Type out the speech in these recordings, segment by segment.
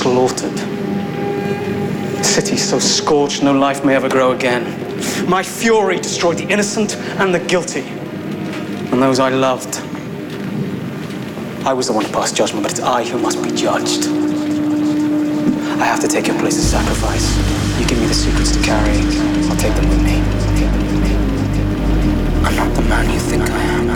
slaughtered. Cities so scorched no life may ever grow again. My fury destroyed the innocent and the guilty. And those I loved. I was the one to pass judgment, but it's I who must be judged. I have to take your place of sacrifice. You give me the secrets to carry, I'll take them with me. I'm not the man you think I am.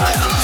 If you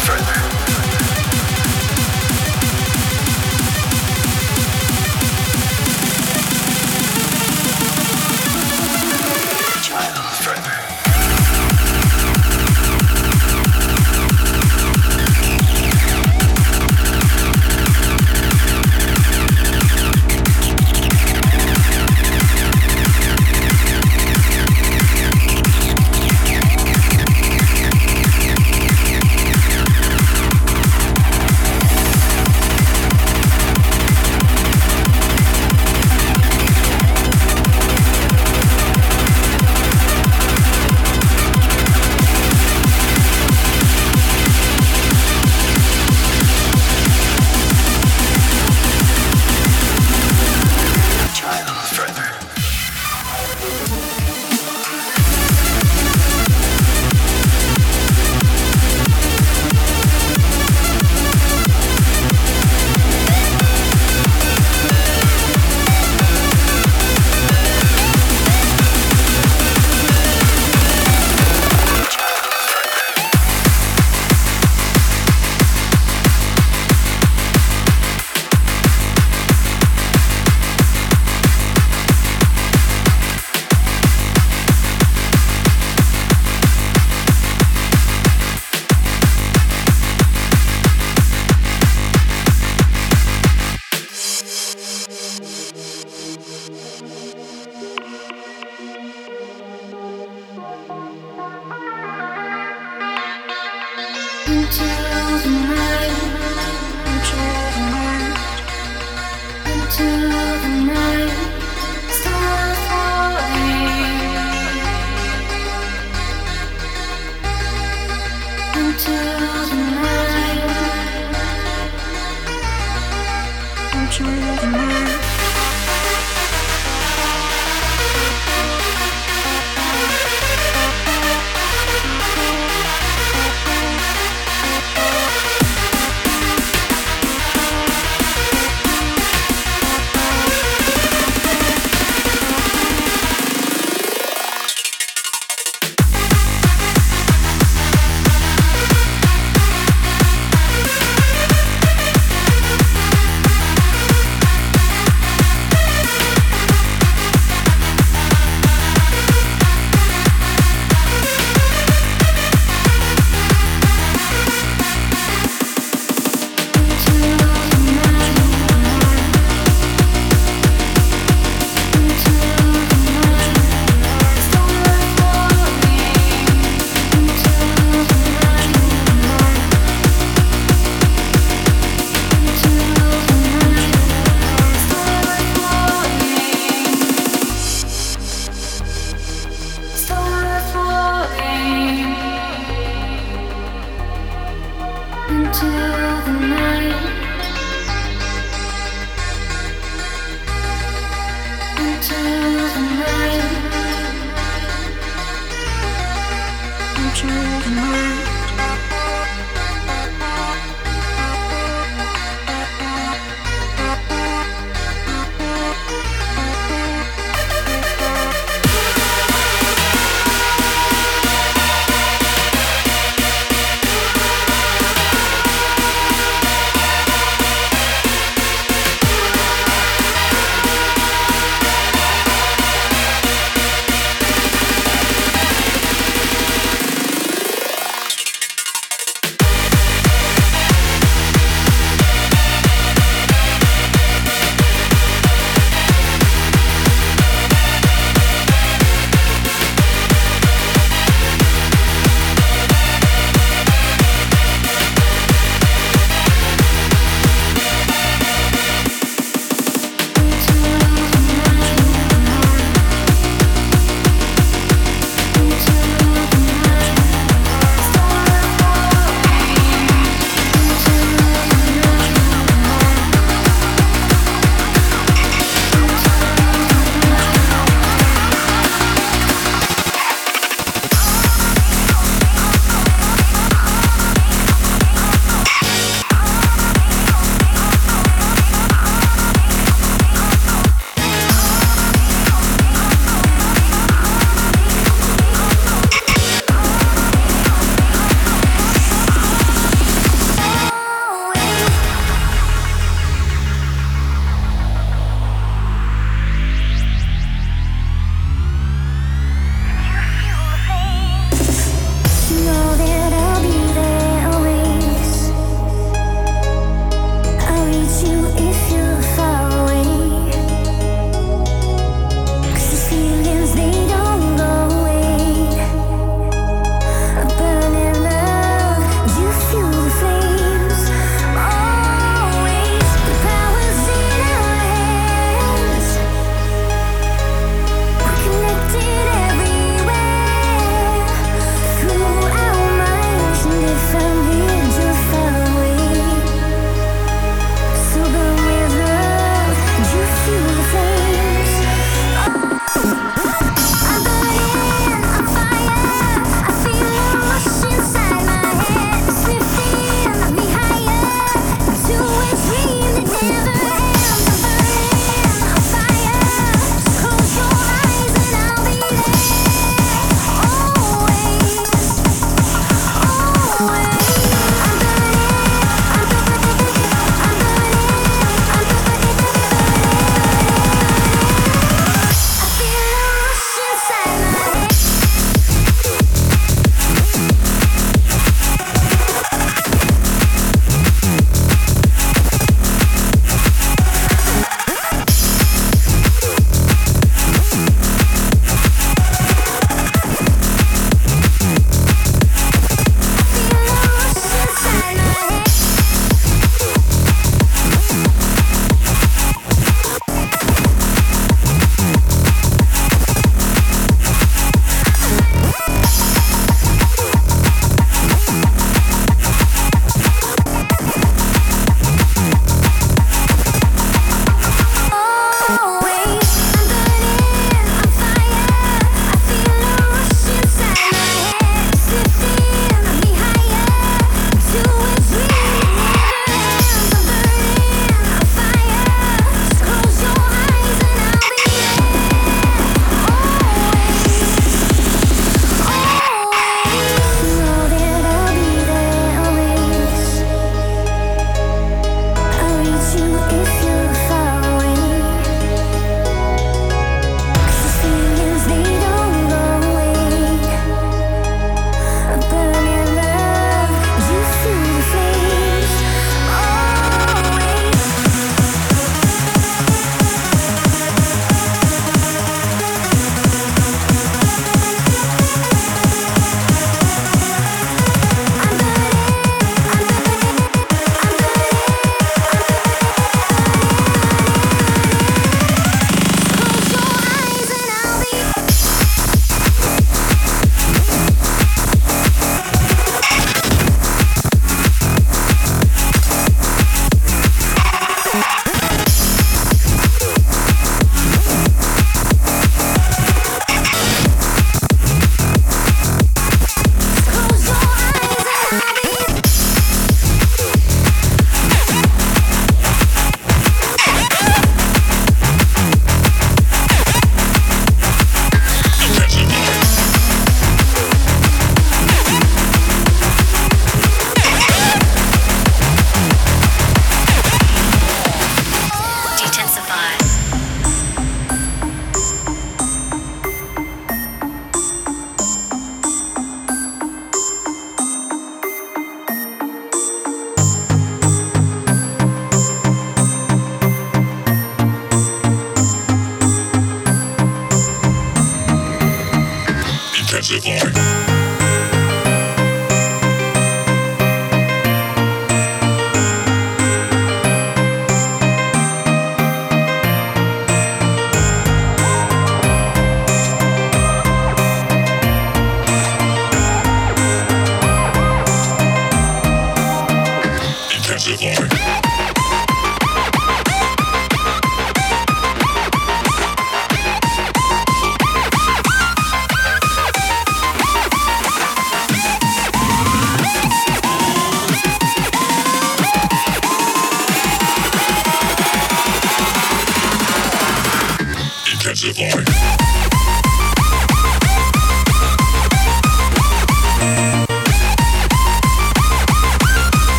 life.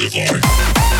If I.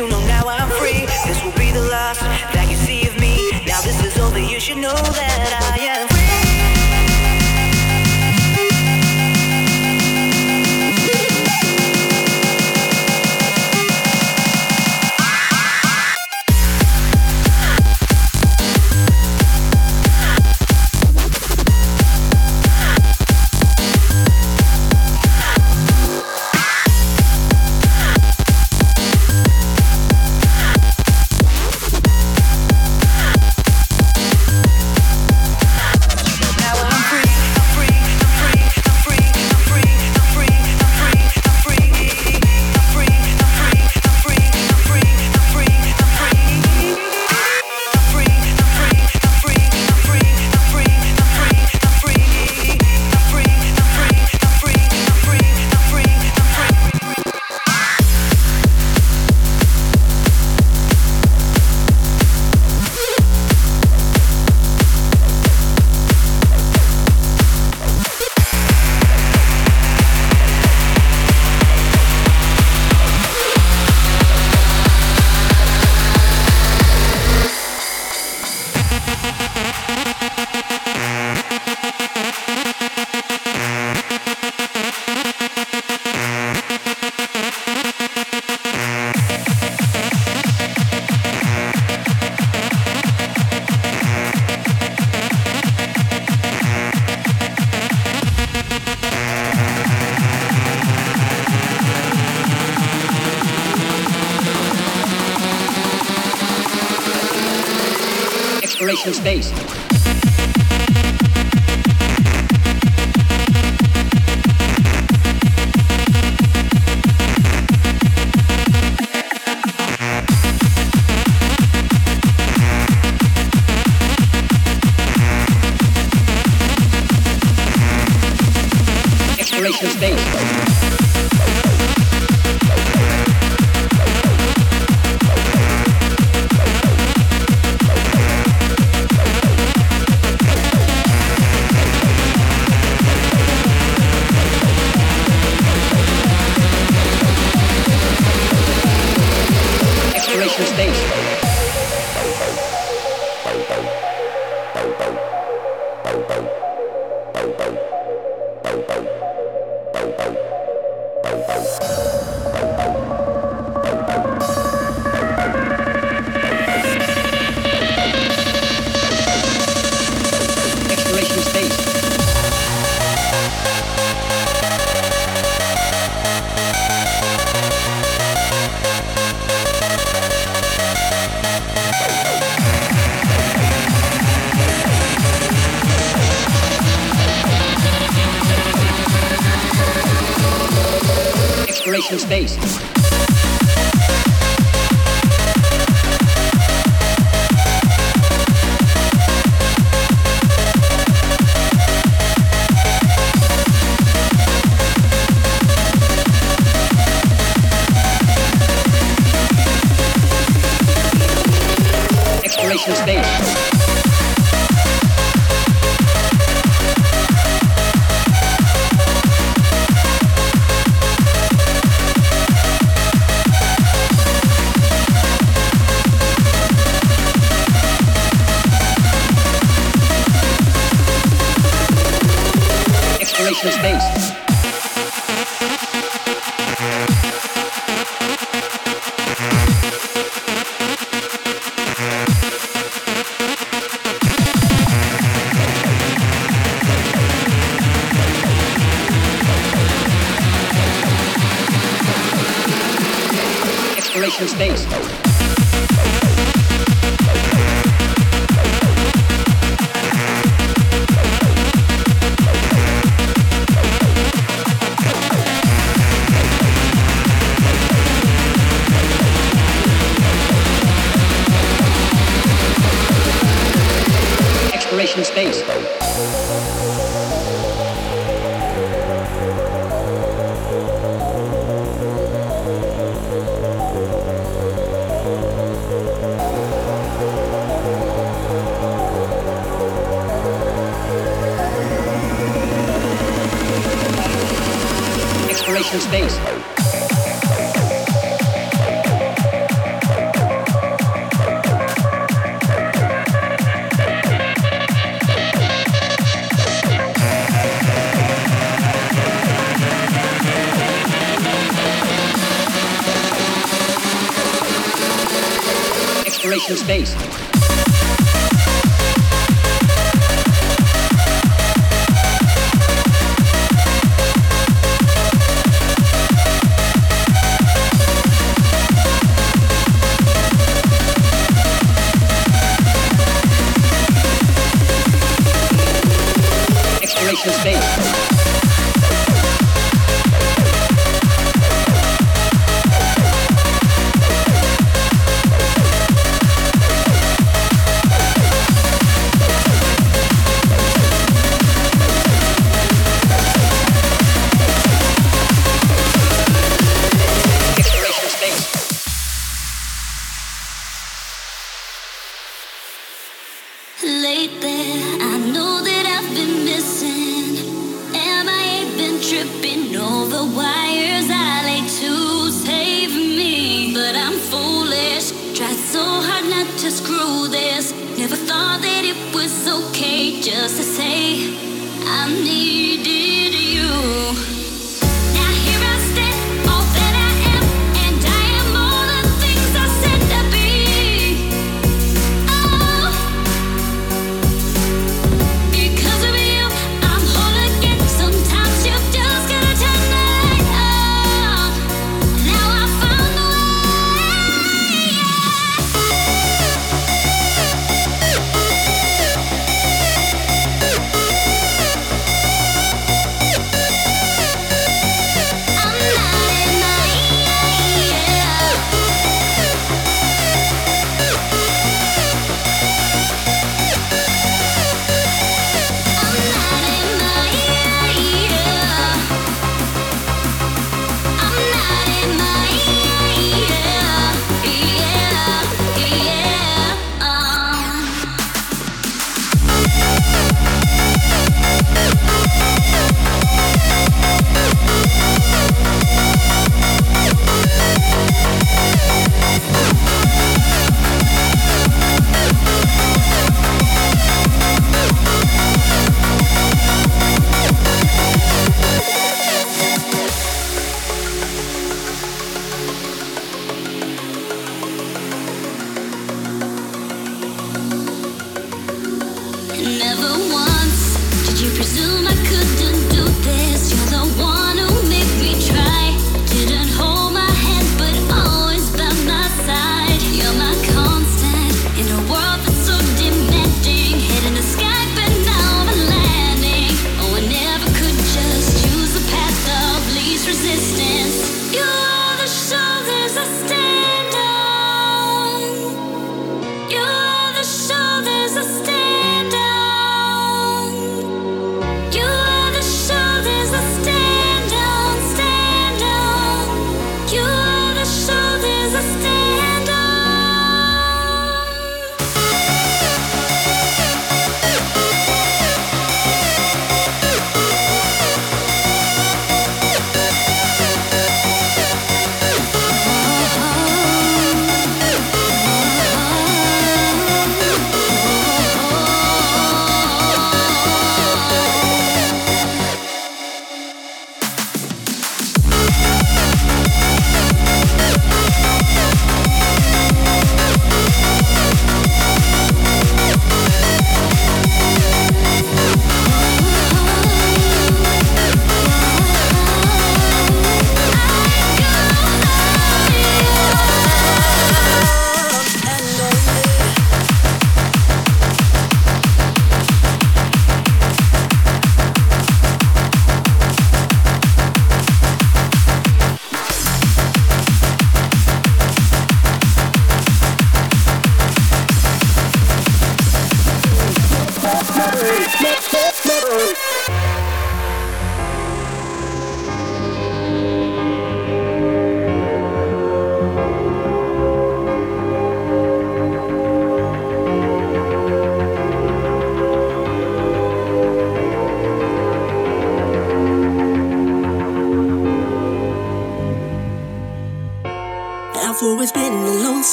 you know the state. conscious thing.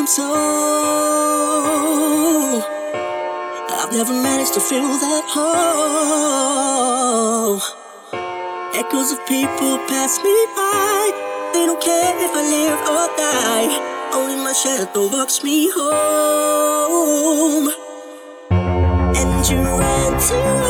I'm so. I've never managed to fill that hole. Echoes of people pass me by. They don't care if I live or die. Only my shadow walks me home. And you ran to